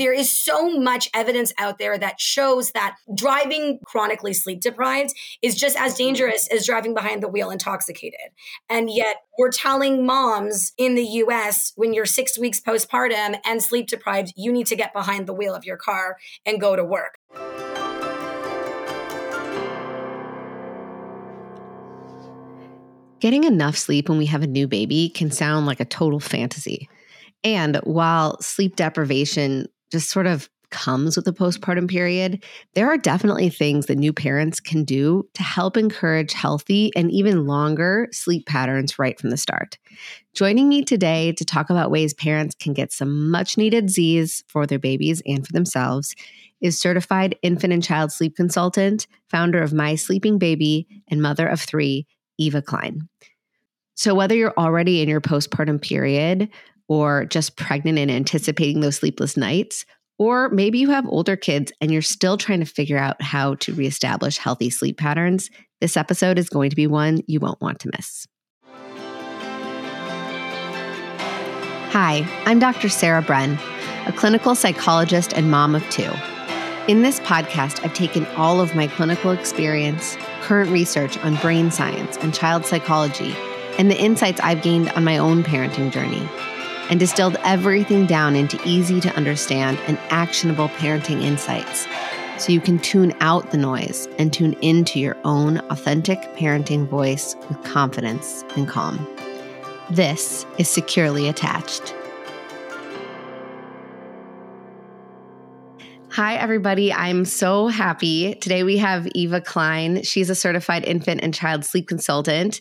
there is so much evidence out there that shows that driving chronically sleep deprived is just as dangerous as driving behind the wheel intoxicated. And yet we're telling moms in the US when you're six weeks postpartum and sleep deprived, you need to get behind the wheel of your car and go to work. Getting enough sleep when we have a new baby can sound like a total fantasy. And while sleep deprivation just sort of comes with the postpartum period, there are definitely things that new parents can do to help encourage healthy and even longer sleep patterns right from the start. Joining me today to talk about ways parents can get some much needed Z's for their babies and for themselves is certified infant and child sleep consultant, founder of My Sleeping Baby, and mother of three, Eva Klein. So, whether you're already in your postpartum period or just pregnant and anticipating those sleepless nights, or maybe you have older kids and you're still trying to figure out how to reestablish healthy sleep patterns, this episode is going to be one you won't want to miss. Hi, I'm Dr. Sarah Bren, a clinical psychologist and mom of two. In this podcast, I've taken all of my clinical experience, current research on brain science and child psychology, and the insights I've gained on my own parenting journey, and distilled everything down into easy to understand and actionable parenting insights so you can tune out the noise and tune into your own authentic parenting voice with confidence and calm. This is Securely Attached. Hi, everybody. I'm so happy. Today we have Eva Klein. She's a certified infant and child sleep consultant,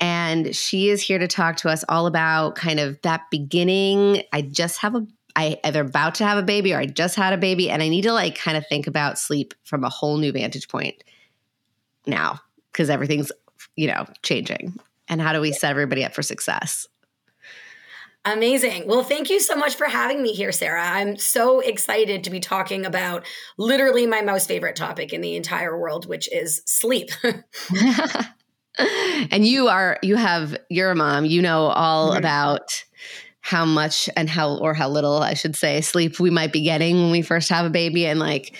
and she is here to talk to us all about kind of that beginning. I just have a I either about to have a baby or I just had a baby, and I need to like kind of think about sleep from a whole new vantage point now because everything's, you know, changing. And how do we set everybody up for success? Amazing. Well, thank you so much for having me here, Sarah. I'm so excited to be talking about literally my most favorite topic in the entire world, which is sleep. and you are, you have, you're a mom, you know all mm-hmm. about how much and how, or how little, I should say, sleep we might be getting when we first have a baby. And like,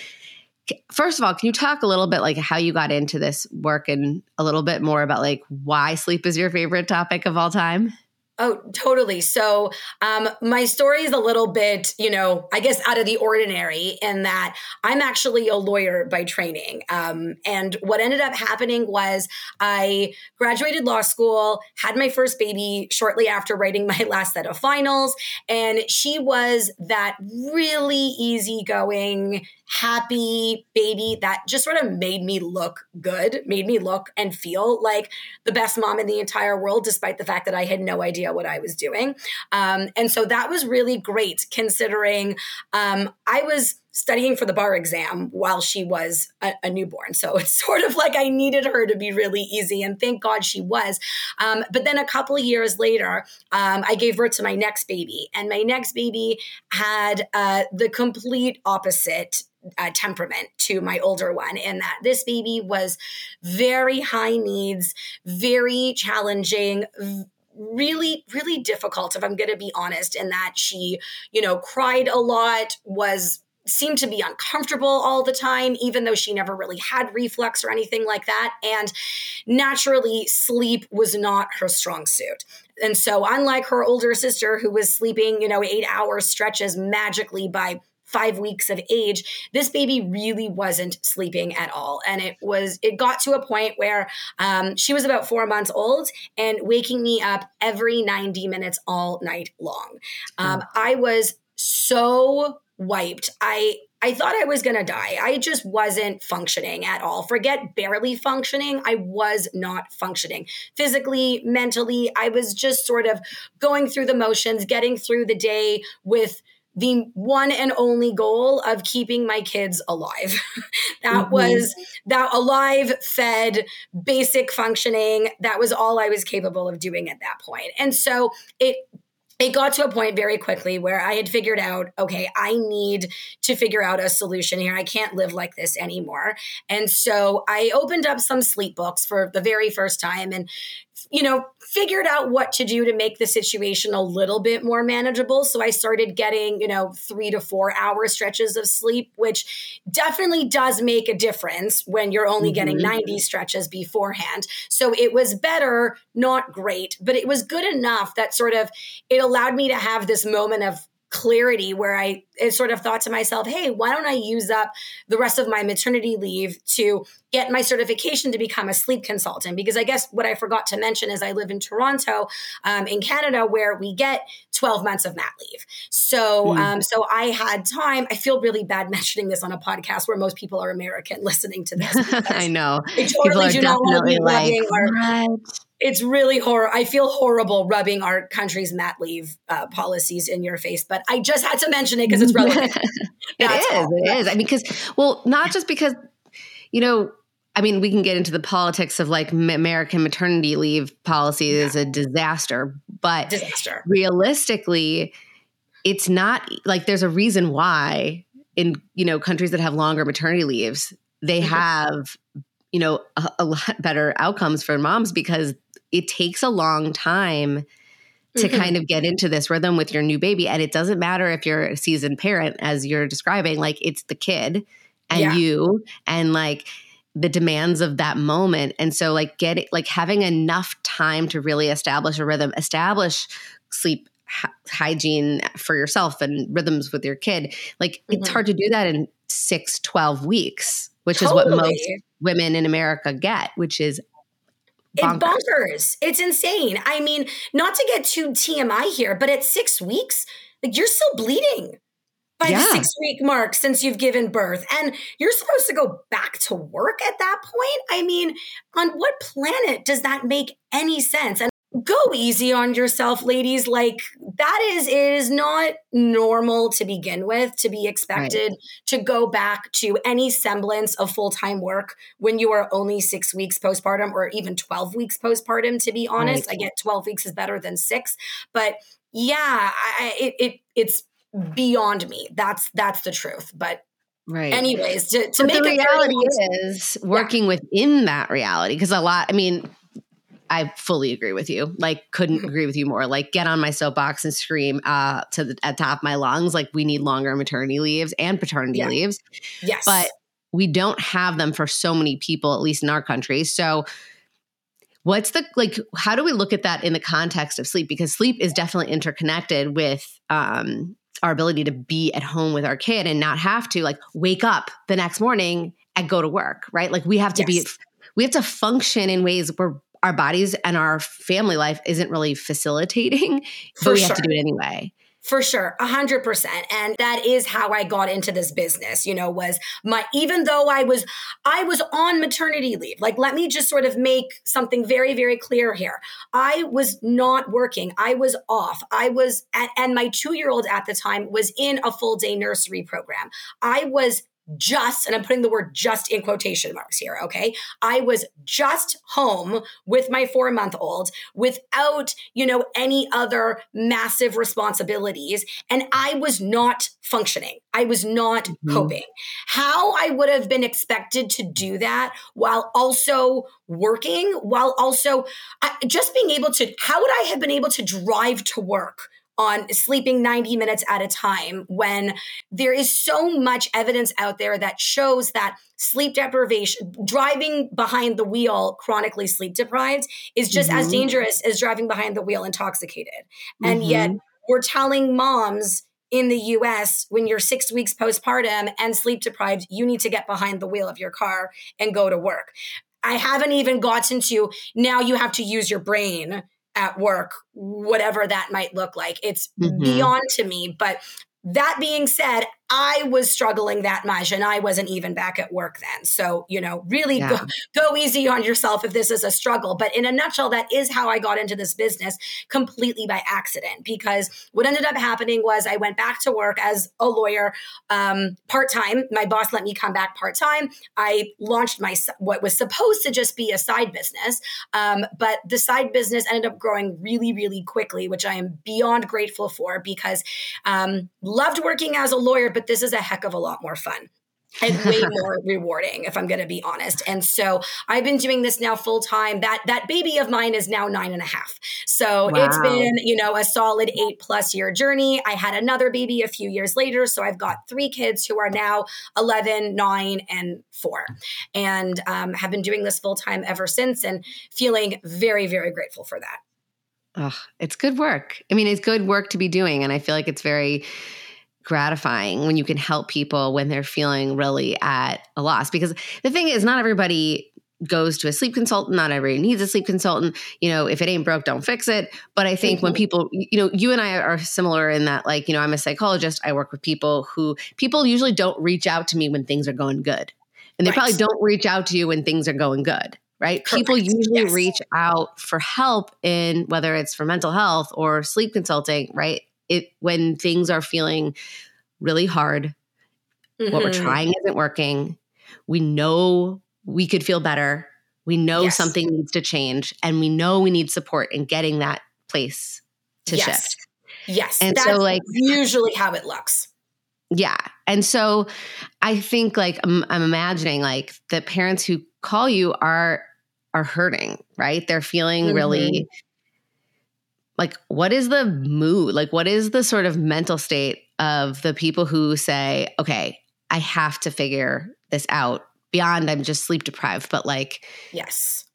first of all, can you talk a little bit like how you got into this work and a little bit more about like why sleep is your favorite topic of all time? Oh, totally. So, um, my story is a little bit, you know, I guess out of the ordinary in that I'm actually a lawyer by training. Um, and what ended up happening was I graduated law school, had my first baby shortly after writing my last set of finals. And she was that really easygoing, happy baby that just sort of made me look good, made me look and feel like the best mom in the entire world, despite the fact that I had no idea what I was doing. Um, and so that was really great considering um, I was studying for the bar exam while she was a, a, newborn. So it's sort of like I needed her to be really easy, and thank God she was. Um, but then a couple of years later, um, I gave birth to my next baby, and my next baby had uh, the complete opposite uh, temperament to my older one in that this baby was very high needs, very challenging, really really difficult if i'm going to be honest in that she you know cried a lot was seemed to be uncomfortable all the time, even though she never really had reflux or anything like that. And naturally, sleep was not her strong suit. And so, unlike her older sister, who was sleeping, you know, eight hour stretches magically by five weeks of age, this baby really wasn't sleeping at all. And it was, it got to a point where um, she was about four months old and waking me up every 90 minutes all night long. Um, I was so wiped. I I thought I was going to die. I just wasn't functioning at all. Forget barely functioning. I was not functioning physically, mentally. I was just sort of going through the motions, getting through the day with the one and only goal of keeping my kids alive. that mm-hmm. was that alive, fed, basic functioning. That was all I was capable of doing at that point. And so it it got to a point very quickly where I had figured out, okay, I need to figure out a solution here. I can't live like this anymore. And so I opened up some sleep books for the very first time and you know, figured out what to do to make the situation a little bit more manageable. So I started getting, you know, three to four hour stretches of sleep, which definitely does make a difference when you're only mm-hmm. getting 90 stretches beforehand. So it was better, not great, but it was good enough that sort of it allowed me to have this moment of clarity where I sort of thought to myself, hey, why don't I use up the rest of my maternity leave to get my certification to become a sleep consultant? Because I guess what I forgot to mention is I live in Toronto, um, in Canada, where we get 12 months of mat leave. So, mm. um, so I had time. I feel really bad mentioning this on a podcast where most people are American listening to this. I know. They totally do not want to be like, our, it's really horror. I feel horrible rubbing our country's mat leave uh, policies in your face, but I just had to mention it because it's relevant. it is. All. It is. I mean, because well, not just because you know. I mean, we can get into the politics of like American maternity leave policy yeah. is a disaster, but disaster. realistically, it's not like there's a reason why in you know countries that have longer maternity leaves they mm-hmm. have you know a, a, lot better outcomes for moms because it takes a long time to mm-hmm. kind of get into this rhythm with your new baby. And it doesn't matter if you're a seasoned parent, as you're describing, like it's the kid and yeah. you and like the demands of that moment. And so like getting like having enough time to really establish a rhythm, establish sleep hygiene for yourself and rhythms with your kid. Like mm-hmm. it's hard to do that in six, 12 weeks, which totally. is what most women in America get, which is Bonkers. It's bonkers. It's insane. I mean, not to get too TMI here, but at six weeks, like you're still bleeding by yeah. the six week mark since you've given birth. And you're supposed to go back to work at that point. I mean, on what planet does that make any sense? And go easy on yourself ladies like that is is not normal to begin with to be expected right. to go back to any semblance of full-time work when you are only 6 weeks postpartum or even 12 weeks postpartum to be honest right. i get 12 weeks is better than 6 but yeah I, it, it it's beyond me that's that's the truth but Right. Anyways, to, to make the reality is working yeah. within that reality because a lot. I mean, I fully agree with you. Like, couldn't mm-hmm. agree with you more. Like, get on my soapbox and scream uh, to the at top of my lungs. Like, we need longer maternity leaves and paternity yeah. leaves. Yes, but we don't have them for so many people, at least in our country. So, what's the like? How do we look at that in the context of sleep? Because sleep is definitely interconnected with um, our ability to be at home with our kid and not have to like wake up the next morning and go to work. Right? Like, we have to yes. be we have to function in ways where our bodies and our family life isn't really facilitating, For but we sure. have to do it anyway. For sure, a hundred percent. And that is how I got into this business, you know, was my, even though I was, I was on maternity leave, like, let me just sort of make something very, very clear here. I was not working. I was off. I was, at, and my two year old at the time was in a full day nursery program. I was just, and I'm putting the word just in quotation marks here, okay? I was just home with my four month old without, you know, any other massive responsibilities. And I was not functioning. I was not mm-hmm. coping. How I would have been expected to do that while also working, while also just being able to, how would I have been able to drive to work? On sleeping 90 minutes at a time when there is so much evidence out there that shows that sleep deprivation, driving behind the wheel chronically sleep deprived is just mm-hmm. as dangerous as driving behind the wheel intoxicated. Mm-hmm. And yet we're telling moms in the US, when you're six weeks postpartum and sleep deprived, you need to get behind the wheel of your car and go to work. I haven't even gotten to now you have to use your brain at work, whatever that might look like. It's mm-hmm. beyond to me. But that being said, I was struggling that much and I wasn't even back at work then. So, you know, really yeah. go, go easy on yourself if this is a struggle. But in a nutshell, that is how I got into this business completely by accident because what ended up happening was I went back to work as a lawyer um, part time. My boss let me come back part time. I launched my what was supposed to just be a side business, um, but the side business ended up growing really, really quickly, which I am beyond grateful for because um, loved working as a lawyer, but but this is a heck of a lot more fun. and way more rewarding if i'm going to be honest and so i've been doing this now full time that that baby of mine is now nine and a half so wow. it's been you know a solid eight plus year journey i had another baby a few years later so i've got three kids who are now 11 9 and 4 and um, have been doing this full time ever since and feeling very very grateful for that Oh, it's good work. I mean, it's good work to be doing. And I feel like it's very gratifying when you can help people when they're feeling really at a loss. Because the thing is, not everybody goes to a sleep consultant. Not everybody needs a sleep consultant. You know, if it ain't broke, don't fix it. But I think mm-hmm. when people, you know, you and I are similar in that, like, you know, I'm a psychologist. I work with people who people usually don't reach out to me when things are going good. And they right. probably don't reach out to you when things are going good right? Correct. People usually yes. reach out for help in whether it's for mental health or sleep consulting, right? It when things are feeling really hard, mm-hmm. what we're mm-hmm. trying isn't working. We know we could feel better. We know yes. something needs to change and we know we need support in getting that place to yes. shift. Yes. And so like usually how it looks. Yeah. And so I think like I'm, I'm imagining like the parents who call you are are hurting, right? They're feeling mm-hmm. really like what is the mood? Like what is the sort of mental state of the people who say, "Okay, I have to figure this out beyond I'm just sleep deprived, but like Yes.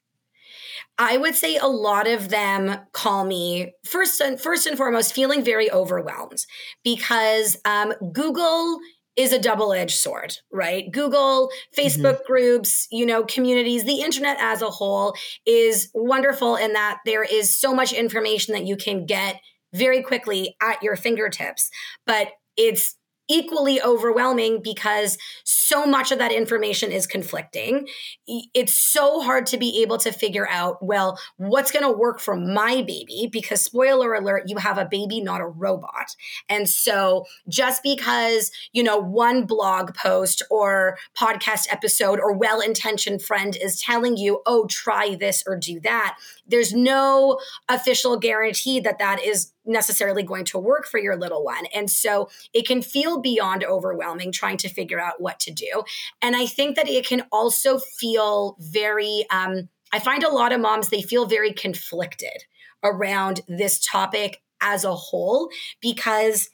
I would say a lot of them call me first and first and foremost feeling very overwhelmed because um, Google is a double edged sword, right? Google, Facebook mm-hmm. groups, you know, communities, the internet as a whole is wonderful in that there is so much information that you can get very quickly at your fingertips. But it's equally overwhelming because so much of that information is conflicting. It's so hard to be able to figure out, well, what's going to work for my baby? Because, spoiler alert, you have a baby, not a robot. And so, just because, you know, one blog post or podcast episode or well intentioned friend is telling you, oh, try this or do that, there's no official guarantee that that is necessarily going to work for your little one. And so it can feel beyond overwhelming trying to figure out what to do. And I think that it can also feel very, um, I find a lot of moms, they feel very conflicted around this topic as a whole because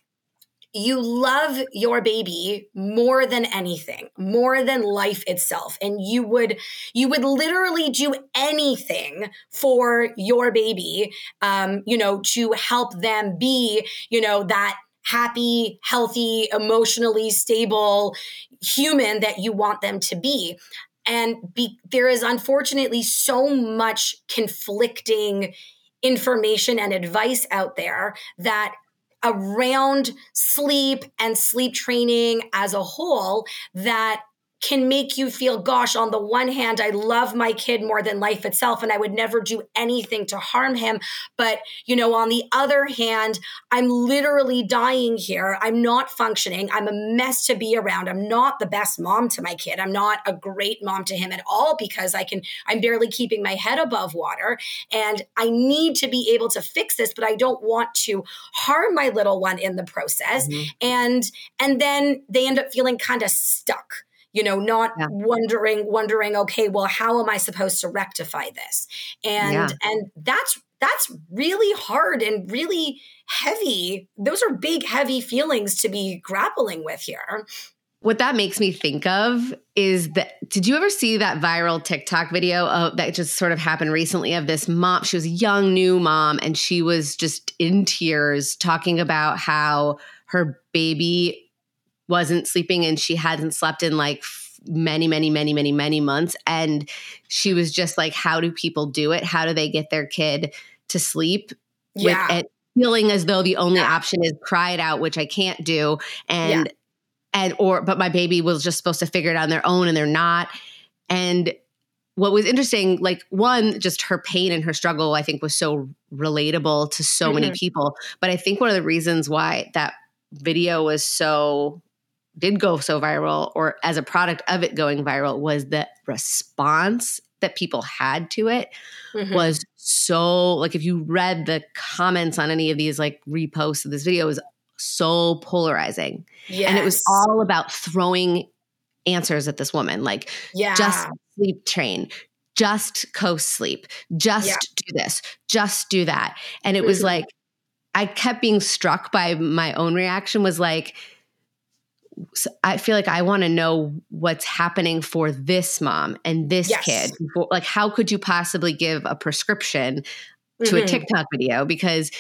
you love your baby more than anything more than life itself. And you would you would literally do anything for your baby um you know to help them be you know that happy healthy emotionally stable human that you want them to be. And be, there is unfortunately so much conflicting information and advice out there that around sleep and sleep training as a whole that can make you feel, gosh, on the one hand, I love my kid more than life itself, and I would never do anything to harm him. But, you know, on the other hand, I'm literally dying here. I'm not functioning. I'm a mess to be around. I'm not the best mom to my kid. I'm not a great mom to him at all because I can, I'm barely keeping my head above water. And I need to be able to fix this, but I don't want to harm my little one in the process. Mm-hmm. And, and then they end up feeling kind of stuck you know not yeah. wondering wondering okay well how am i supposed to rectify this and yeah. and that's that's really hard and really heavy those are big heavy feelings to be grappling with here what that makes me think of is that did you ever see that viral TikTok video of, that just sort of happened recently of this mom? She was a young new mom and she was just in tears talking about how her baby wasn't sleeping and she hadn't slept in like many, many, many, many, many months. And she was just like, how do people do it? How do they get their kid to sleep? Yeah. With it feeling as though the only yeah. option is cry it out, which I can't do. And, yeah. and, or, but my baby was just supposed to figure it out on their own and they're not. And what was interesting, like one, just her pain and her struggle, I think was so relatable to so mm-hmm. many people. But I think one of the reasons why that video was so did go so viral or as a product of it going viral was the response that people had to it mm-hmm. was so like if you read the comments on any of these like reposts of this video was so polarizing yes. and it was all about throwing answers at this woman like yeah. just sleep train just co-sleep just yeah. do this just do that and it mm-hmm. was like i kept being struck by my own reaction was like I feel like I want to know what's happening for this mom and this yes. kid. Like, how could you possibly give a prescription to mm-hmm. a TikTok video? Because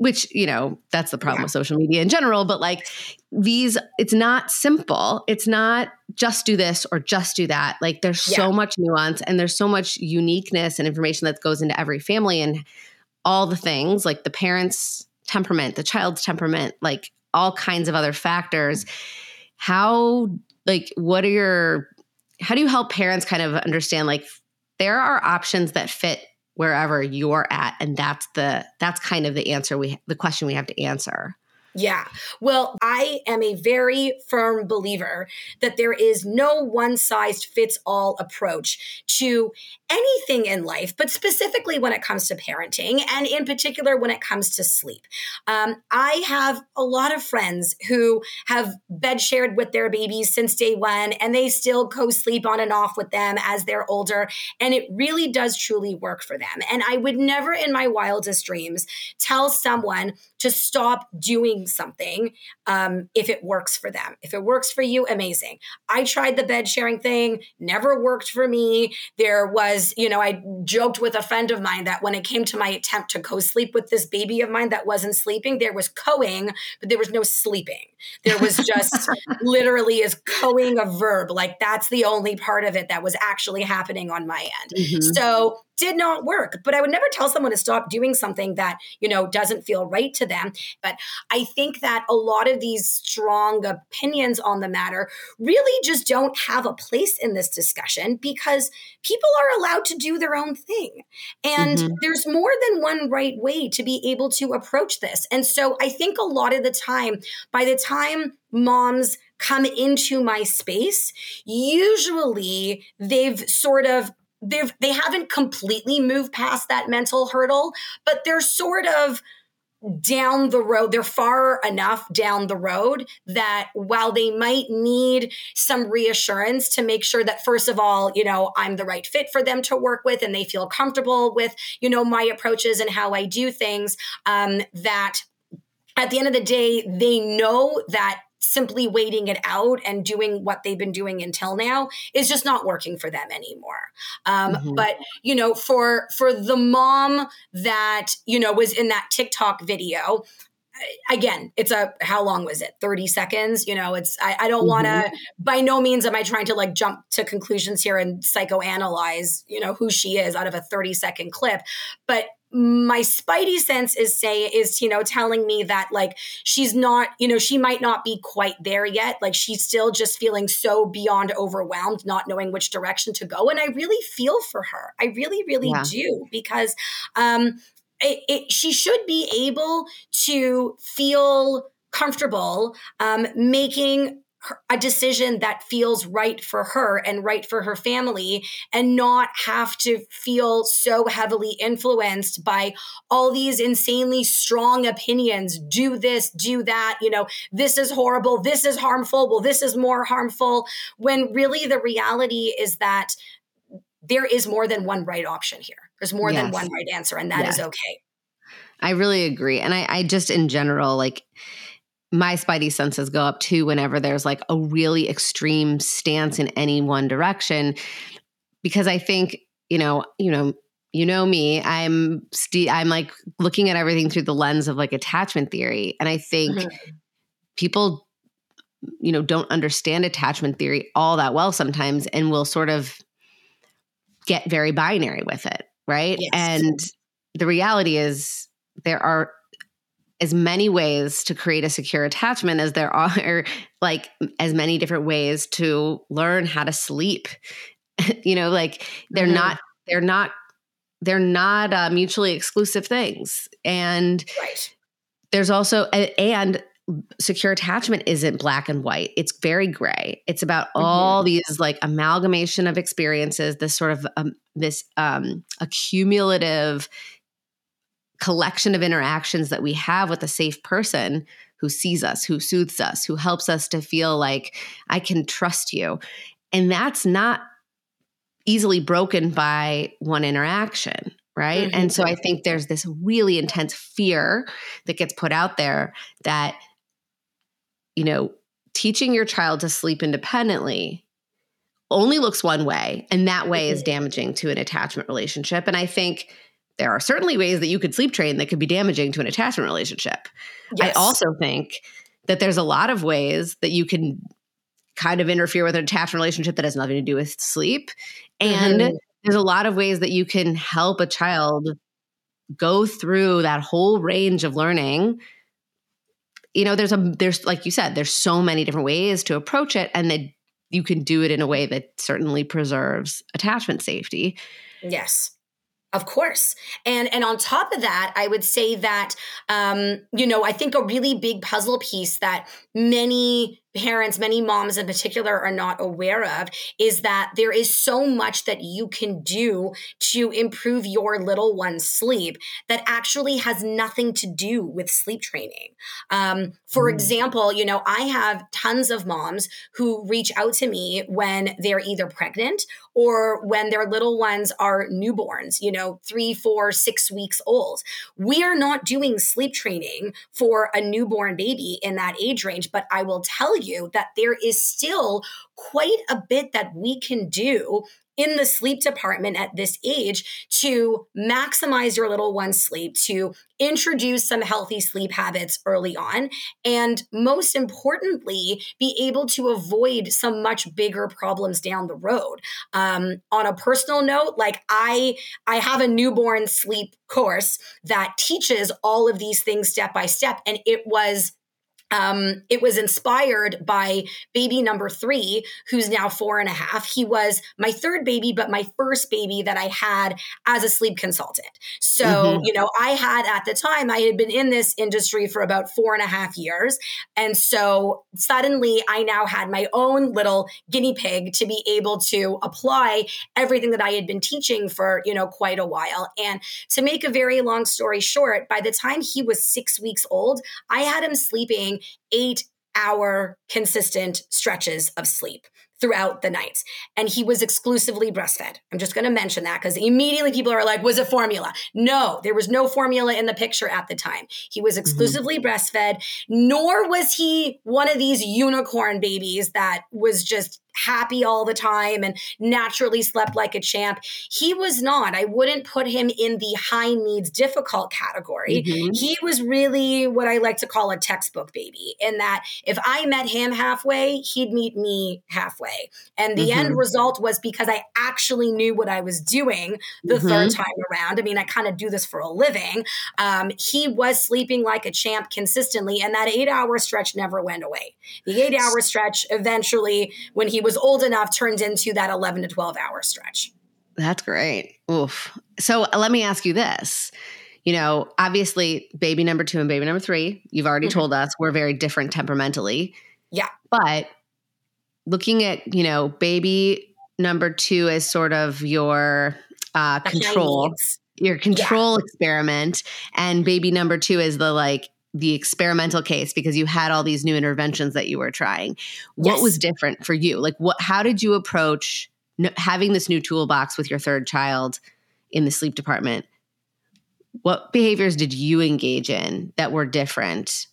which you know that's the problem yeah. with social media in general but like these it's not simple it's not just do this or just do that like there's yeah. so much nuance and there's so much uniqueness and information that goes into every family and all the things like the parents temperament the child's temperament like all kinds of other factors how like what are your how do you help parents kind of understand like there are options that fit wherever you're at and that's the that's kind of the answer we the question we have to answer yeah. Well, I am a very firm believer that there is no one size fits all approach to anything in life, but specifically when it comes to parenting and in particular when it comes to sleep. Um, I have a lot of friends who have bed shared with their babies since day one and they still co sleep on and off with them as they're older. And it really does truly work for them. And I would never in my wildest dreams tell someone to stop doing something um, if it works for them. If it works for you, amazing. I tried the bed sharing thing, never worked for me. There was, you know, I joked with a friend of mine that when it came to my attempt to co sleep with this baby of mine that wasn't sleeping, there was coing, but there was no sleeping. There was just literally is coing a verb. Like that's the only part of it that was actually happening on my end. Mm-hmm. So did not work. But I would never tell someone to stop doing something that, you know, doesn't feel right to them. But I think that a lot of these strong opinions on the matter really just don't have a place in this discussion because people are allowed to do their own thing. And mm-hmm. there's more than one right way to be able to approach this. And so I think a lot of the time, by the time moms come into my space, usually they've sort of they've they haven't completely moved past that mental hurdle, but they're sort of down the road, they're far enough down the road that while they might need some reassurance to make sure that, first of all, you know, I'm the right fit for them to work with and they feel comfortable with, you know, my approaches and how I do things, um, that at the end of the day, they know that simply waiting it out and doing what they've been doing until now is just not working for them anymore um, mm-hmm. but you know for for the mom that you know was in that tiktok video again it's a how long was it 30 seconds you know it's i, I don't mm-hmm. want to by no means am i trying to like jump to conclusions here and psychoanalyze you know who she is out of a 30 second clip but my spidey sense is say is you know telling me that like she's not you know she might not be quite there yet. Like she's still just feeling so beyond overwhelmed not knowing which direction to go. And i really feel for her. I really really yeah. do because um it, it, she should be able to feel comfortable um, making a decision that feels right for her and right for her family and not have to feel so heavily influenced by all these insanely strong opinions do this do that you know this is horrible this is harmful well this is more harmful when really the reality is that there is more than one right option here there's more yes. than one right answer and that yes. is okay i really agree and I, I just in general like my spidey senses go up too whenever there's like a really extreme stance in any one direction because i think you know you know you know me i'm st- i'm like looking at everything through the lens of like attachment theory and i think mm-hmm. people you know don't understand attachment theory all that well sometimes and will sort of get very binary with it right yes. and the reality is there are as many ways to create a secure attachment as there are like as many different ways to learn how to sleep you know like they're mm-hmm. not they're not they're not uh, mutually exclusive things and right. there's also and secure attachment isn't black and white it's very gray it's about mm-hmm. all these like amalgamation of experiences this sort of um, this um accumulative collection of interactions that we have with a safe person who sees us, who soothes us, who helps us to feel like I can trust you. And that's not easily broken by one interaction, right? Mm-hmm. And so I think there's this really intense fear that gets put out there that, you know, teaching your child to sleep independently only looks one way, and that way mm-hmm. is damaging to an attachment relationship. And I think there are certainly ways that you could sleep train that could be damaging to an attachment relationship. Yes. I also think that there's a lot of ways that you can kind of interfere with an attachment relationship that has nothing to do with sleep. And mm-hmm. there's a lot of ways that you can help a child go through that whole range of learning. You know, there's a there's like you said, there's so many different ways to approach it and that you can do it in a way that certainly preserves attachment safety. Yes. Of course. And and on top of that, I would say that um, you know, I think a really big puzzle piece that many parents, many moms in particular, are not aware of is that there is so much that you can do to improve your little one's sleep that actually has nothing to do with sleep training. Um, for mm. example, you know, I have tons of moms who reach out to me when they're either pregnant or when their little ones are newborns, you know, three, four, six weeks old. We are not doing sleep training for a newborn baby in that age range, but I will tell you that there is still quite a bit that we can do in the sleep department at this age to maximize your little one's sleep, to introduce some healthy sleep habits early on, and most importantly, be able to avoid some much bigger problems down the road. Um, on a personal note, like I, I have a newborn sleep course that teaches all of these things step by step, and it was um, it was inspired by baby number three, who's now four and a half. He was my third baby, but my first baby that I had as a sleep consultant. So, mm-hmm. you know, I had at the time, I had been in this industry for about four and a half years. And so suddenly I now had my own little guinea pig to be able to apply everything that I had been teaching for, you know, quite a while. And to make a very long story short, by the time he was six weeks old, I had him sleeping eight hour consistent stretches of sleep throughout the night. And he was exclusively breastfed. I'm just going to mention that because immediately people are like, was it formula? No, there was no formula in the picture at the time. He was mm-hmm. exclusively mm-hmm. breastfed, nor was he one of these unicorn babies that was just happy all the time and naturally slept like a champ. He was not. I wouldn't put him in the high needs difficult category. Mm-hmm. He was really what I like to call a textbook baby, in that if I met him halfway, he'd meet me halfway. And the mm-hmm. end result was because I actually knew what I was doing the mm-hmm. third time around. I mean, I kind of do this for a living. Um, he was sleeping like a champ consistently, and that eight hour stretch never went away. The eight hour stretch eventually, when he was old enough turned into that 11 to 12 hour stretch. That's great. Oof. So uh, let me ask you this. You know, obviously, baby number two and baby number three, you've already mm-hmm. told us we're very different temperamentally. Yeah. But looking at, you know, baby number two as sort of your uh, control, your control yeah. experiment, and baby number two is the like the experimental case because you had all these new interventions that you were trying. What yes. was different for you? Like what how did you approach having this new toolbox with your third child in the sleep department? What behaviors did you engage in that were different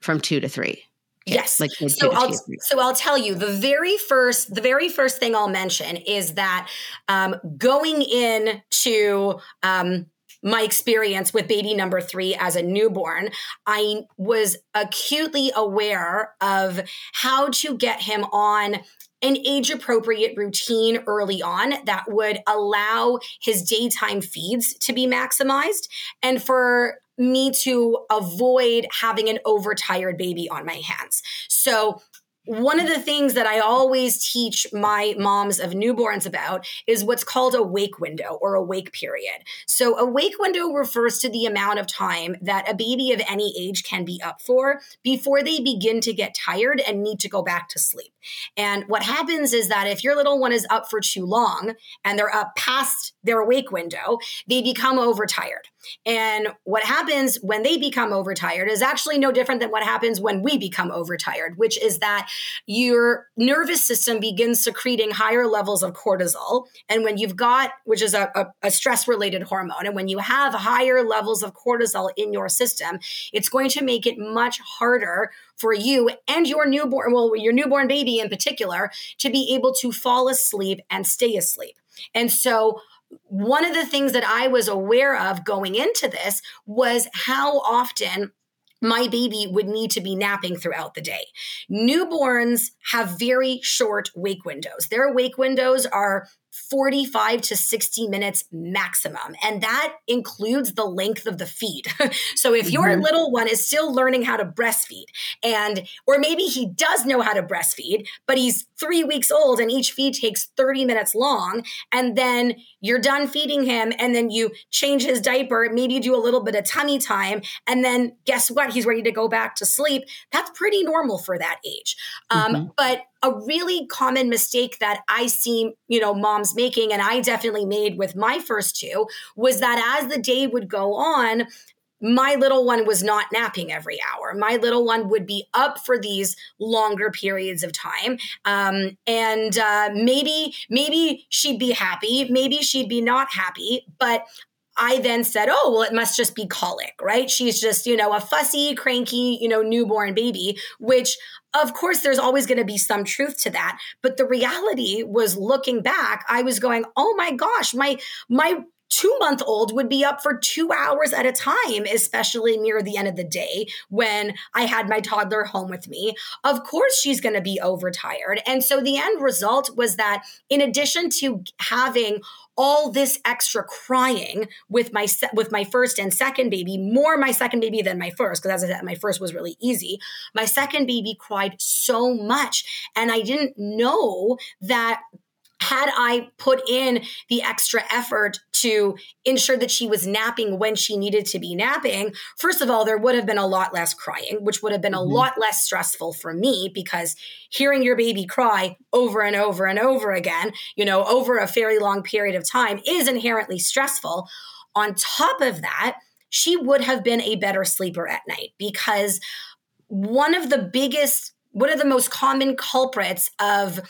from 2 to 3? Yes. Like so I'll so I'll tell you the very first the very first thing I'll mention is that um, going in to um, my experience with baby number three as a newborn, I was acutely aware of how to get him on an age appropriate routine early on that would allow his daytime feeds to be maximized and for me to avoid having an overtired baby on my hands. So one of the things that I always teach my moms of newborns about is what's called a wake window or a wake period. So, a wake window refers to the amount of time that a baby of any age can be up for before they begin to get tired and need to go back to sleep. And what happens is that if your little one is up for too long and they're up past their wake window, they become overtired. And what happens when they become overtired is actually no different than what happens when we become overtired, which is that your nervous system begins secreting higher levels of cortisol. And when you've got, which is a, a, a stress related hormone, and when you have higher levels of cortisol in your system, it's going to make it much harder for you and your newborn, well, your newborn baby in particular, to be able to fall asleep and stay asleep. And so, one of the things that I was aware of going into this was how often my baby would need to be napping throughout the day. Newborns have very short wake windows. Their wake windows are 45 to 60 minutes maximum. And that includes the length of the feed. so if your mm-hmm. little one is still learning how to breastfeed, and, or maybe he does know how to breastfeed, but he's three weeks old and each feed takes 30 minutes long, and then you're done feeding him, and then you change his diaper, maybe you do a little bit of tummy time, and then guess what? He's ready to go back to sleep. That's pretty normal for that age. Um, mm-hmm. But a really common mistake that I see, you know, moms making, and I definitely made with my first two, was that as the day would go on, my little one was not napping every hour. My little one would be up for these longer periods of time, um, and uh, maybe maybe she'd be happy, maybe she'd be not happy, but I then said, oh, well, it must just be colic, right? She's just, you know, a fussy, cranky, you know, newborn baby, which of course there's always going to be some truth to that. But the reality was looking back, I was going, oh my gosh, my, my two month old would be up for two hours at a time, especially near the end of the day when I had my toddler home with me. Of course, she's going to be overtired. And so the end result was that in addition to having all this extra crying with my se- with my first and second baby, more my second baby than my first, because as I said, my first was really easy. My second baby cried so much, and I didn't know that had I put in the extra effort to ensure that she was napping when she needed to be napping, first of all, there would have been a lot less crying, which would have been mm-hmm. a lot less stressful for me because hearing your baby cry over and over and over again, you know, over a very long period of time is inherently stressful. On top of that, she would have been a better sleeper at night because one of the biggest one of the most common culprits of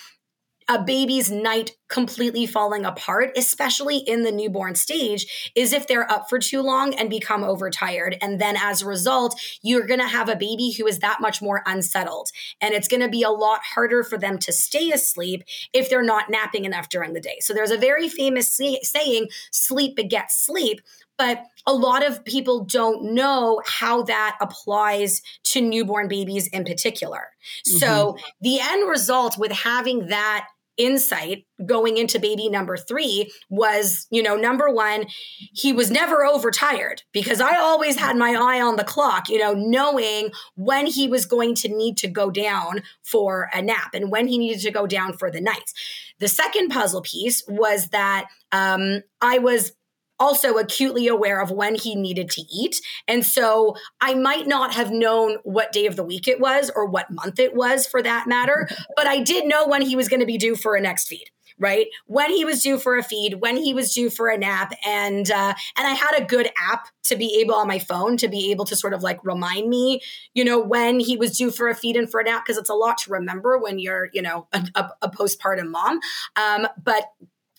a baby's night completely falling apart, especially in the newborn stage, is if they're up for too long and become overtired. And then as a result, you're going to have a baby who is that much more unsettled. And it's going to be a lot harder for them to stay asleep if they're not napping enough during the day. So there's a very famous saying, sleep begets sleep. But a lot of people don't know how that applies to newborn babies in particular. Mm-hmm. So the end result with having that insight going into baby number three was, you know, number one, he was never overtired because I always had my eye on the clock, you know, knowing when he was going to need to go down for a nap and when he needed to go down for the night. The second puzzle piece was that um, I was also acutely aware of when he needed to eat. And so I might not have known what day of the week it was or what month it was for that matter, but I did know when he was going to be due for a next feed right when he was due for a feed when he was due for a nap and uh, and i had a good app to be able on my phone to be able to sort of like remind me you know when he was due for a feed and for a nap because it's a lot to remember when you're you know a, a, a postpartum mom um, but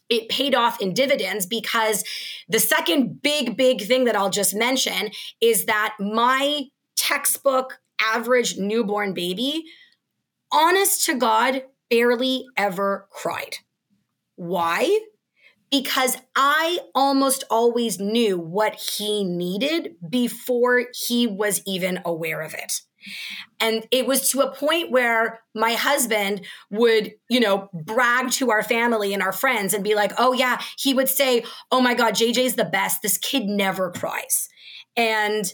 it paid off in dividends because the second big, big thing that I'll just mention is that my textbook average newborn baby, honest to God, barely ever cried. Why? Because I almost always knew what he needed before he was even aware of it. And it was to a point where my husband would, you know, brag to our family and our friends and be like, oh, yeah, he would say, oh my God, JJ's the best. This kid never cries. And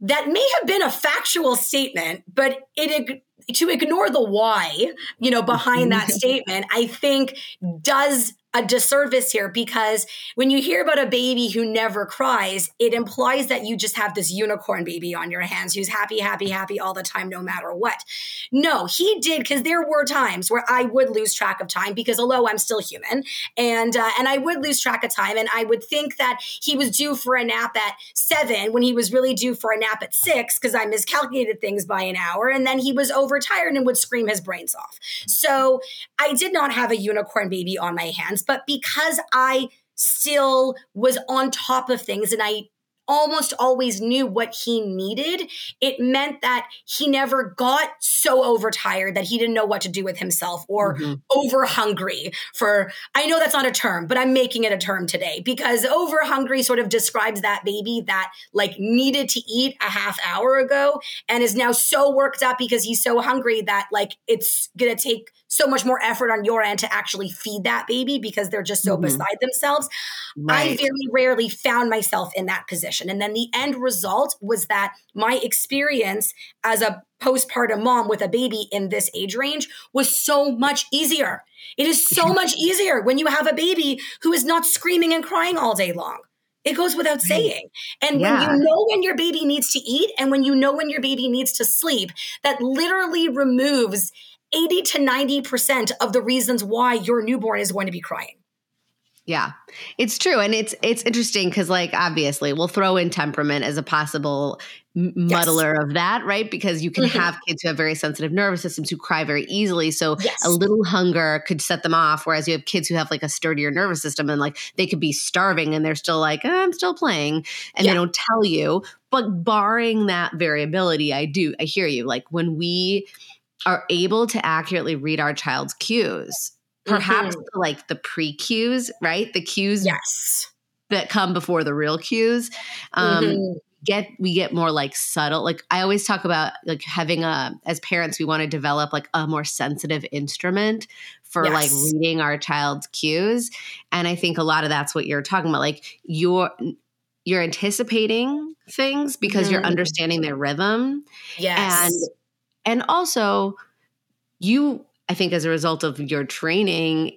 that may have been a factual statement, but it to ignore the why, you know, behind that statement, I think does a disservice here because when you hear about a baby who never cries, it implies that you just have this unicorn baby on your hands who's happy, happy, happy all the time, no matter what. No, he did because there were times where I would lose track of time because although I'm still human, and uh, and I would lose track of time, and I would think that he was due for a nap at seven when he was really due for a nap at six because I miscalculated things by an hour, and then he was overtired and would scream his brains off. So I did not have a unicorn baby on my hands, but because I still was on top of things and I almost always knew what he needed, it meant that he never got so overtired that he didn't know what to do with himself or mm-hmm. over hungry for I know that's not a term, but I'm making it a term today because over hungry sort of describes that baby that like needed to eat a half hour ago and is now so worked up because he's so hungry that like it's going to take so much more effort on your end to actually feed that baby because they're just so mm-hmm. beside themselves. Right. I very rarely found myself in that position. And then the end result was that my experience as a postpartum mom with a baby in this age range was so much easier. It is so much easier when you have a baby who is not screaming and crying all day long. It goes without saying. And yeah. when you know when your baby needs to eat and when you know when your baby needs to sleep, that literally removes 80 to 90% of the reasons why your newborn is going to be crying. Yeah. It's true and it's it's interesting cuz like obviously we'll throw in temperament as a possible muddler yes. of that, right? Because you can mm-hmm. have kids who have very sensitive nervous systems who cry very easily. So yes. a little hunger could set them off. Whereas you have kids who have like a sturdier nervous system and like they could be starving and they're still like, oh, I'm still playing. And yeah. they don't tell you. But barring that variability, I do, I hear you. Like when we are able to accurately read our child's cues, perhaps mm-hmm. like the pre cues, right? The cues yes. that come before the real cues. Um, mm-hmm. Get we get more like subtle. Like I always talk about, like having a as parents, we want to develop like a more sensitive instrument for yes. like reading our child's cues. And I think a lot of that's what you're talking about. Like you're you're anticipating things because mm-hmm. you're understanding their rhythm. Yes. And and also, you, I think, as a result of your training,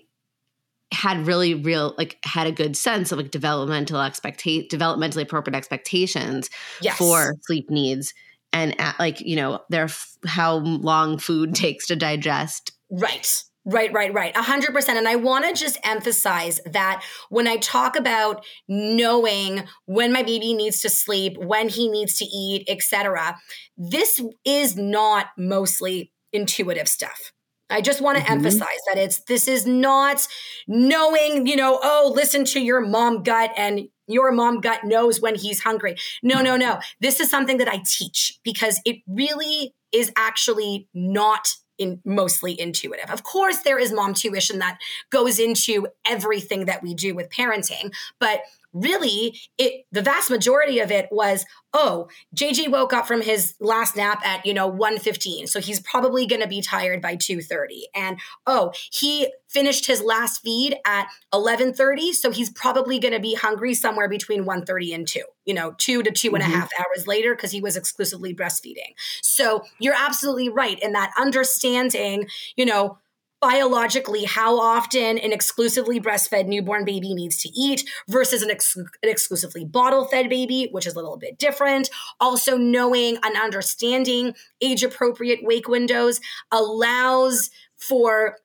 had really real like had a good sense of like developmental expectation developmentally appropriate expectations yes. for sleep needs and at, like you know their how long food takes to digest right Right, right, right. A hundred percent. And I want to just emphasize that when I talk about knowing when my baby needs to sleep, when he needs to eat, etc., this is not mostly intuitive stuff. I just want to mm-hmm. emphasize that it's this is not knowing, you know, oh, listen to your mom gut and your mom gut knows when he's hungry. No, no, no. This is something that I teach because it really is actually not in mostly intuitive. Of course, there is mom tuition that goes into everything that we do with parenting, but really it the vast majority of it was oh jj woke up from his last nap at you know 1.15 so he's probably going to be tired by 2.30 and oh he finished his last feed at 11.30 so he's probably going to be hungry somewhere between 1.30 and 2 you know two to two and a mm-hmm. half hours later because he was exclusively breastfeeding so you're absolutely right in that understanding you know biologically how often an exclusively breastfed newborn baby needs to eat versus an, ex- an exclusively bottle fed baby, which is a little bit different. Also, knowing and understanding age appropriate wake windows allows for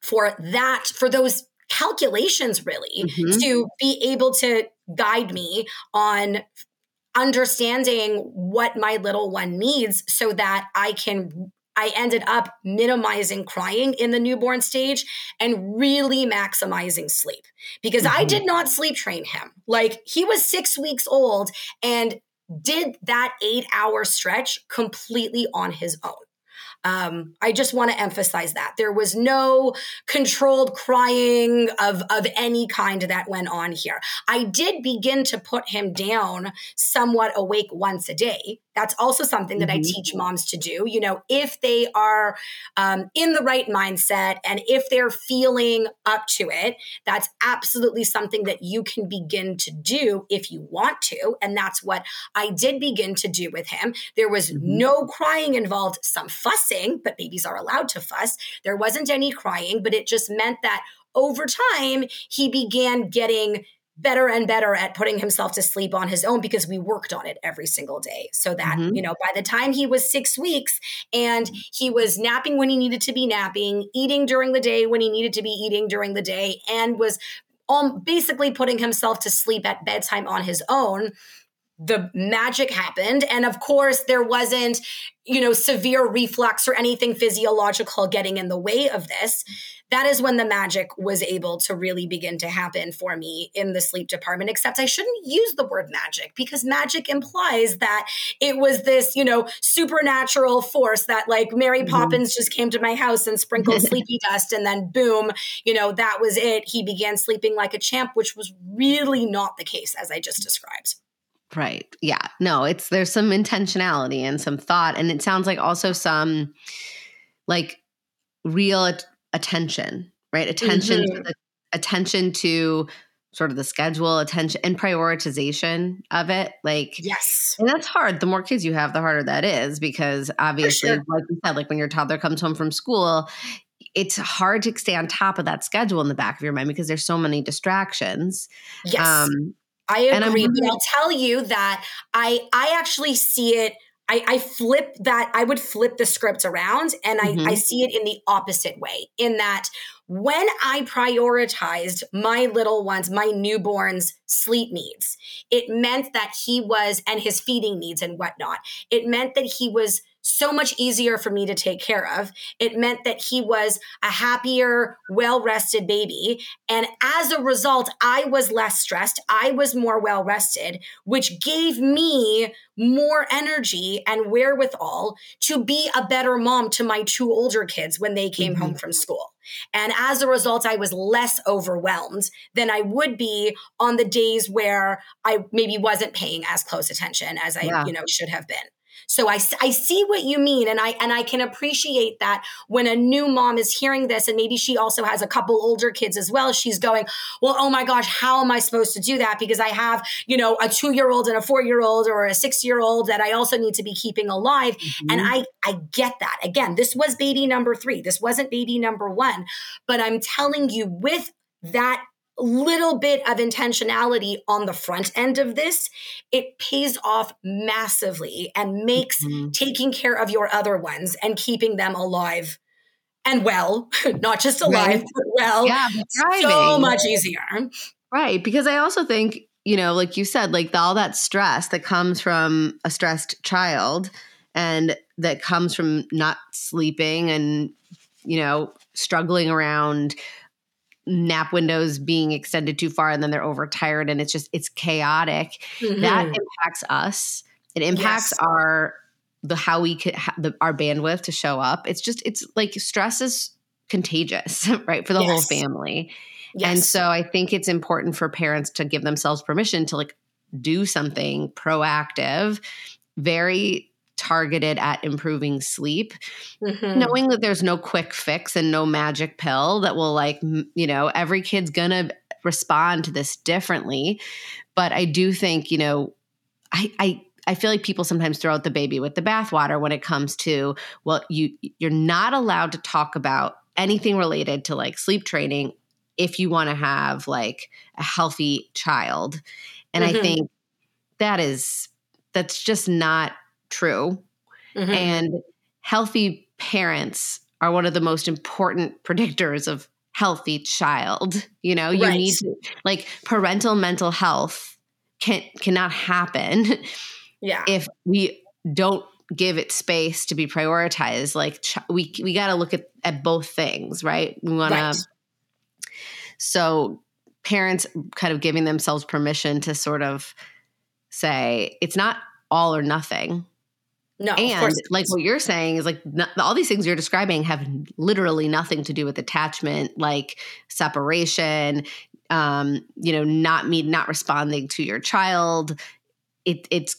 for that for those calculations really mm-hmm. to be able to guide me on understanding what my little one needs so that I can I ended up minimizing crying in the newborn stage and really maximizing sleep because mm-hmm. I did not sleep train him. Like he was six weeks old and did that eight hour stretch completely on his own. Um, I just want to emphasize that there was no controlled crying of of any kind that went on here. I did begin to put him down somewhat awake once a day that's also something that mm-hmm. I teach moms to do. You know, if they are um, in the right mindset and if they're feeling up to it, that's absolutely something that you can begin to do if you want to. And that's what I did begin to do with him. There was mm-hmm. no crying involved, some fussing, but babies are allowed to fuss. There wasn't any crying, but it just meant that over time, he began getting better and better at putting himself to sleep on his own because we worked on it every single day. So that, mm-hmm. you know, by the time he was six weeks and he was napping when he needed to be napping, eating during the day when he needed to be eating during the day, and was um, basically putting himself to sleep at bedtime on his own the magic happened and of course there wasn't you know severe reflux or anything physiological getting in the way of this that is when the magic was able to really begin to happen for me in the sleep department except i shouldn't use the word magic because magic implies that it was this you know supernatural force that like mary mm-hmm. poppins just came to my house and sprinkled sleepy dust and then boom you know that was it he began sleeping like a champ which was really not the case as i just described Right. Yeah. No, it's there's some intentionality and some thought and it sounds like also some like real attention, right? Attention mm-hmm. to the attention to sort of the schedule, attention and prioritization of it. Like Yes. And that's hard. The more kids you have, the harder that is because obviously sure. like you said like when your toddler comes home from school, it's hard to stay on top of that schedule in the back of your mind because there's so many distractions. Yes. Um, I agree, but I'll tell you that I I actually see it. I, I flip that. I would flip the script around, and I, mm-hmm. I see it in the opposite way. In that, when I prioritized my little ones, my newborn's sleep needs, it meant that he was, and his feeding needs and whatnot. It meant that he was so much easier for me to take care of. It meant that he was a happier, well rested baby. And as a result, I was less stressed. I was more well rested, which gave me more energy and wherewithal to be a better mom to my two older kids when they came mm-hmm. home from school. And as a result, I was less overwhelmed than I would be on the days where I maybe wasn't paying as close attention as I, yeah. you know, should have been. So I, I see what you mean. And I, and I can appreciate that when a new mom is hearing this and maybe she also has a couple older kids as well, she's going, well, oh my gosh, how am I supposed to do that? Because I have, you know, a two year old and a four year old or a six year old that I also need to be keeping alive. Mm-hmm. And I, I get that. Again, this was baby number three. This wasn't baby number one, but I'm telling you with that little bit of intentionality on the front end of this, it pays off massively and makes mm-hmm. taking care of your other ones and keeping them alive and well, not just alive, right. but well, yeah, so much easier. Right. Because I also think, you know, like you said, like all that stress that comes from a stressed child and that comes from not sleeping and, you know, struggling around nap windows being extended too far and then they're overtired and it's just it's chaotic mm-hmm. that impacts us it impacts yes. our the how we could ha- the, our bandwidth to show up it's just it's like stress is contagious right for the yes. whole family yes. and so i think it's important for parents to give themselves permission to like do something proactive very targeted at improving sleep, mm-hmm. knowing that there's no quick fix and no magic pill that will, like, you know, every kid's gonna respond to this differently. But I do think, you know, I, I, I feel like people sometimes throw out the baby with the bathwater when it comes to well you you're not allowed to talk about anything related to like sleep training if you want to have like a healthy child. And mm-hmm. I think that is that's just not true. Mm-hmm. And healthy parents are one of the most important predictors of healthy child. You know, you right. need to, like parental mental health can cannot happen yeah. if we don't give it space to be prioritized. Like ch- we we got to look at at both things, right? We want right. to so parents kind of giving themselves permission to sort of say it's not all or nothing no, and like what you're saying is like not, all these things you're describing have literally nothing to do with attachment, like separation, um, you know, not me not responding to your child. It, it's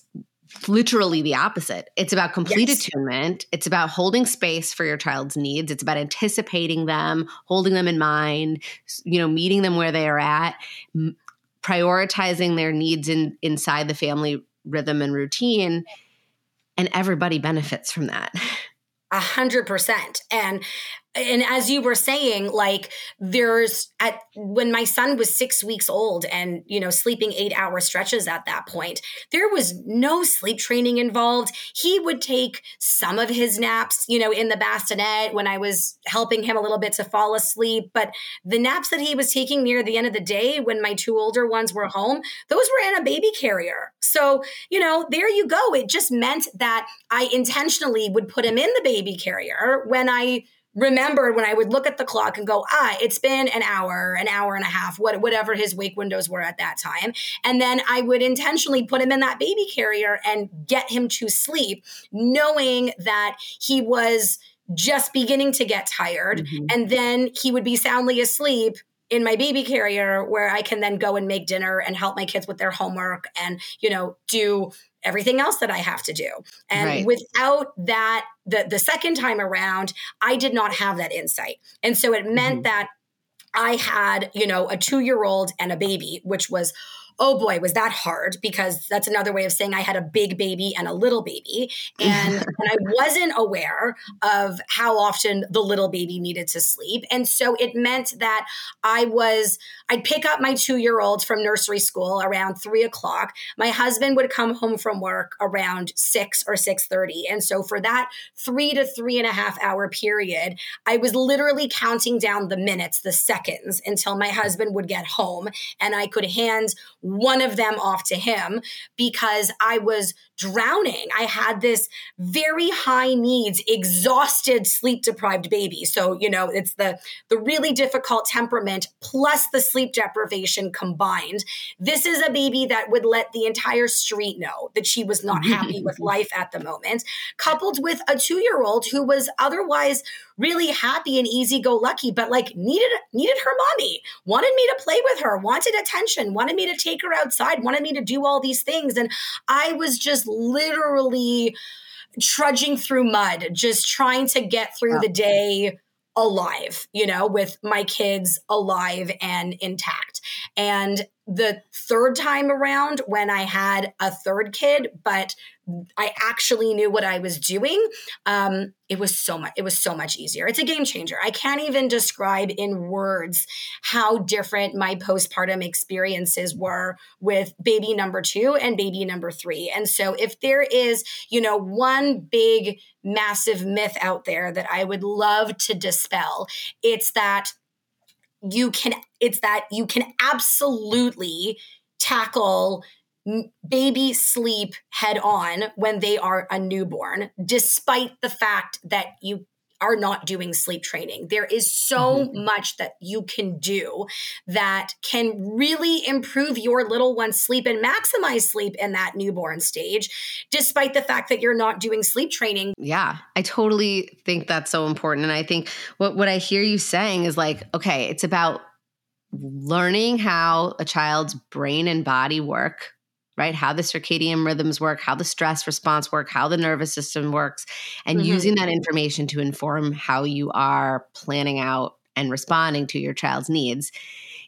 literally the opposite. It's about complete yes. attunement. It's about holding space for your child's needs. It's about anticipating them, holding them in mind, you know, meeting them where they are at, m- prioritizing their needs in inside the family rhythm and routine and everybody benefits from that. A hundred percent. And and as you were saying like there's at when my son was 6 weeks old and you know sleeping 8 hour stretches at that point there was no sleep training involved. He would take some of his naps you know in the bassinet when I was helping him a little bit to fall asleep but the naps that he was taking near the end of the day when my two older ones were home those were in a baby carrier. So you know there you go. It just meant that I intentionally would put him in the baby carrier when I remembered when I would look at the clock and go, ah, it's been an hour, an hour and a half, what, whatever his wake windows were at that time. And then I would intentionally put him in that baby carrier and get him to sleep, knowing that he was just beginning to get tired. Mm-hmm. And then he would be soundly asleep in my baby carrier where I can then go and make dinner and help my kids with their homework and, you know, do everything else that I have to do. And right. without that, the, the second time around, I did not have that insight. And so it meant mm-hmm. that I had, you know, a two year old and a baby, which was oh boy, was that hard because that's another way of saying I had a big baby and a little baby. And, and I wasn't aware of how often the little baby needed to sleep. And so it meant that I was, I'd pick up my two year old from nursery school around three o'clock. My husband would come home from work around six or 6.30. And so for that three to three and a half hour period, I was literally counting down the minutes, the seconds until my husband would get home and I could hand one of them off to him because I was drowning. I had this very high needs, exhausted, sleep deprived baby. So, you know, it's the the really difficult temperament plus the sleep deprivation combined. This is a baby that would let the entire street know that she was not happy with life at the moment, coupled with a 2-year-old who was otherwise really happy and easy go lucky, but like needed needed her mommy, wanted me to play with her, wanted attention, wanted me to take her outside, wanted me to do all these things. And I was just literally trudging through mud, just trying to get through yeah. the day alive, you know, with my kids alive and intact. And the third time around, when I had a third kid, but I actually knew what I was doing, um, it was so much. It was so much easier. It's a game changer. I can't even describe in words how different my postpartum experiences were with baby number two and baby number three. And so, if there is, you know, one big massive myth out there that I would love to dispel, it's that you can. It's that you can absolutely tackle baby sleep head on when they are a newborn, despite the fact that you are not doing sleep training. There is so mm-hmm. much that you can do that can really improve your little one's sleep and maximize sleep in that newborn stage, despite the fact that you're not doing sleep training. Yeah, I totally think that's so important. And I think what, what I hear you saying is like, okay, it's about learning how a child's brain and body work right? How the circadian rhythms work, how the stress response work, how the nervous system works, and mm-hmm. using that information to inform how you are planning out and responding to your child's needs.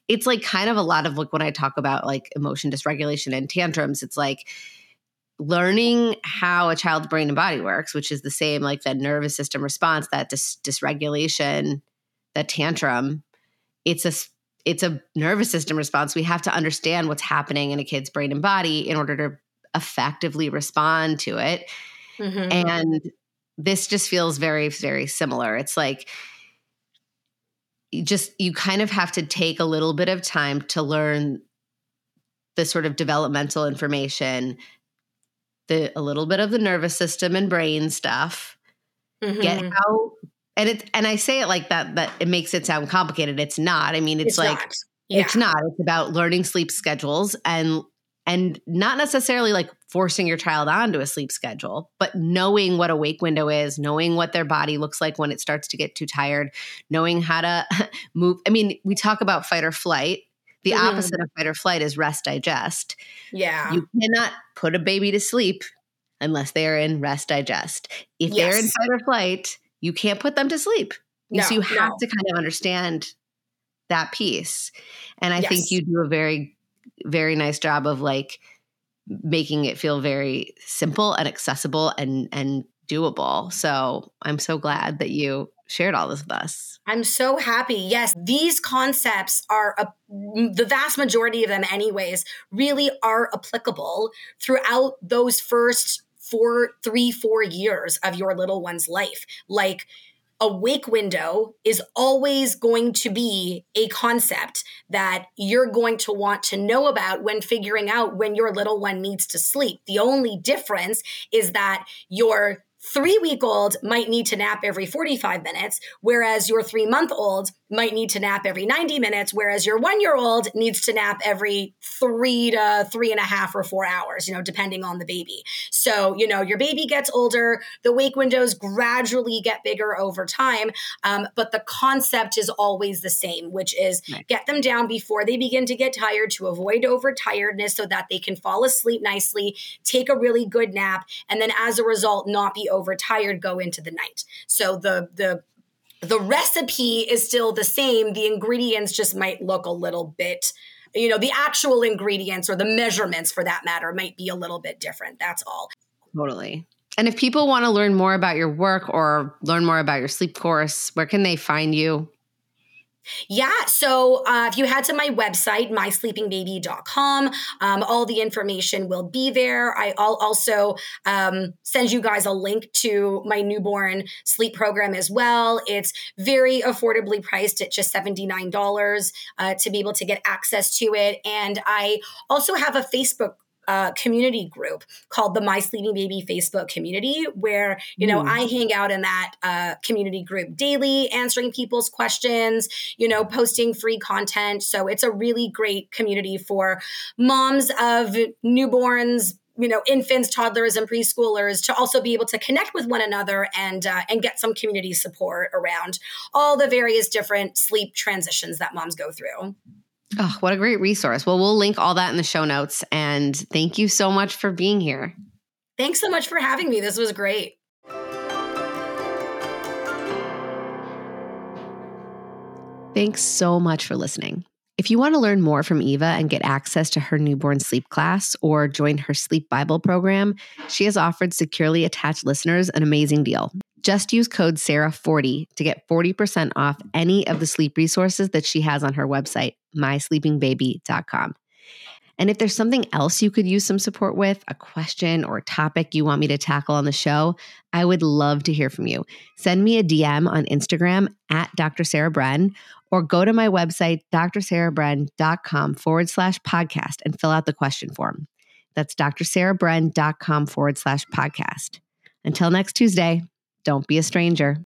It's like kind of a lot of like when I talk about like emotion dysregulation and tantrums, it's like learning how a child's brain and body works, which is the same like that nervous system response, that dis- dysregulation, that tantrum. It's a it's a nervous system response. We have to understand what's happening in a kid's brain and body in order to effectively respond to it. Mm-hmm. And this just feels very, very similar. It's like, you just you kind of have to take a little bit of time to learn the sort of developmental information the a little bit of the nervous system and brain stuff mm-hmm. get how and it and I say it like that that it makes it sound complicated. It's not. I mean, it's, it's like yeah. it's not. It's about learning sleep schedules and and not necessarily like forcing your child onto a sleep schedule, but knowing what a wake window is, knowing what their body looks like when it starts to get too tired, knowing how to move. I mean, we talk about fight or flight. The mm-hmm. opposite of fight or flight is rest digest. Yeah. You cannot put a baby to sleep unless they are in rest digest. If yes. they're in fight or flight, you can't put them to sleep. No, so you have no. to kind of understand that piece. And I yes. think you do a very, very nice job of like making it feel very simple and accessible and and doable. So I'm so glad that you shared all this with us. I'm so happy. Yes, these concepts are a, the vast majority of them, anyways, really are applicable throughout those first four, three, four years of your little one's life. Like, a wake window is always going to be a concept that you're going to want to know about when figuring out when your little one needs to sleep. The only difference is that your three week old might need to nap every 45 minutes, whereas your three month old might need to nap every 90 minutes, whereas your one year old needs to nap every three to three and a half or four hours, you know, depending on the baby. So, you know, your baby gets older, the wake windows gradually get bigger over time, um, but the concept is always the same, which is right. get them down before they begin to get tired to avoid overtiredness so that they can fall asleep nicely, take a really good nap, and then as a result, not be overtired, go into the night. So the, the, the recipe is still the same. The ingredients just might look a little bit, you know, the actual ingredients or the measurements for that matter might be a little bit different. That's all. Totally. And if people want to learn more about your work or learn more about your sleep course, where can they find you? Yeah. So uh, if you head to my website, mysleepingbaby.com, um, all the information will be there. I'll also um, send you guys a link to my newborn sleep program as well. It's very affordably priced at just $79 uh, to be able to get access to it. And I also have a Facebook uh, community group called the My Sleeping Baby Facebook community, where you know mm. I hang out in that uh, community group daily, answering people's questions, you know, posting free content. So it's a really great community for moms of newborns, you know infants toddlers and preschoolers to also be able to connect with one another and uh, and get some community support around all the various different sleep transitions that moms go through Oh, what a great resource. Well, we'll link all that in the show notes. And thank you so much for being here. Thanks so much for having me. This was great. Thanks so much for listening. If you want to learn more from Eva and get access to her newborn sleep class or join her sleep Bible program, she has offered securely attached listeners an amazing deal. Just use code SARAH40 to get 40% off any of the sleep resources that she has on her website, mysleepingbaby.com. And if there's something else you could use some support with, a question or a topic you want me to tackle on the show, I would love to hear from you. Send me a DM on Instagram at Dr. Sarah Bren or go to my website, drsarahbren.com forward slash podcast and fill out the question form. That's drsarahbren.com forward slash podcast. Until next Tuesday. Don't be a stranger.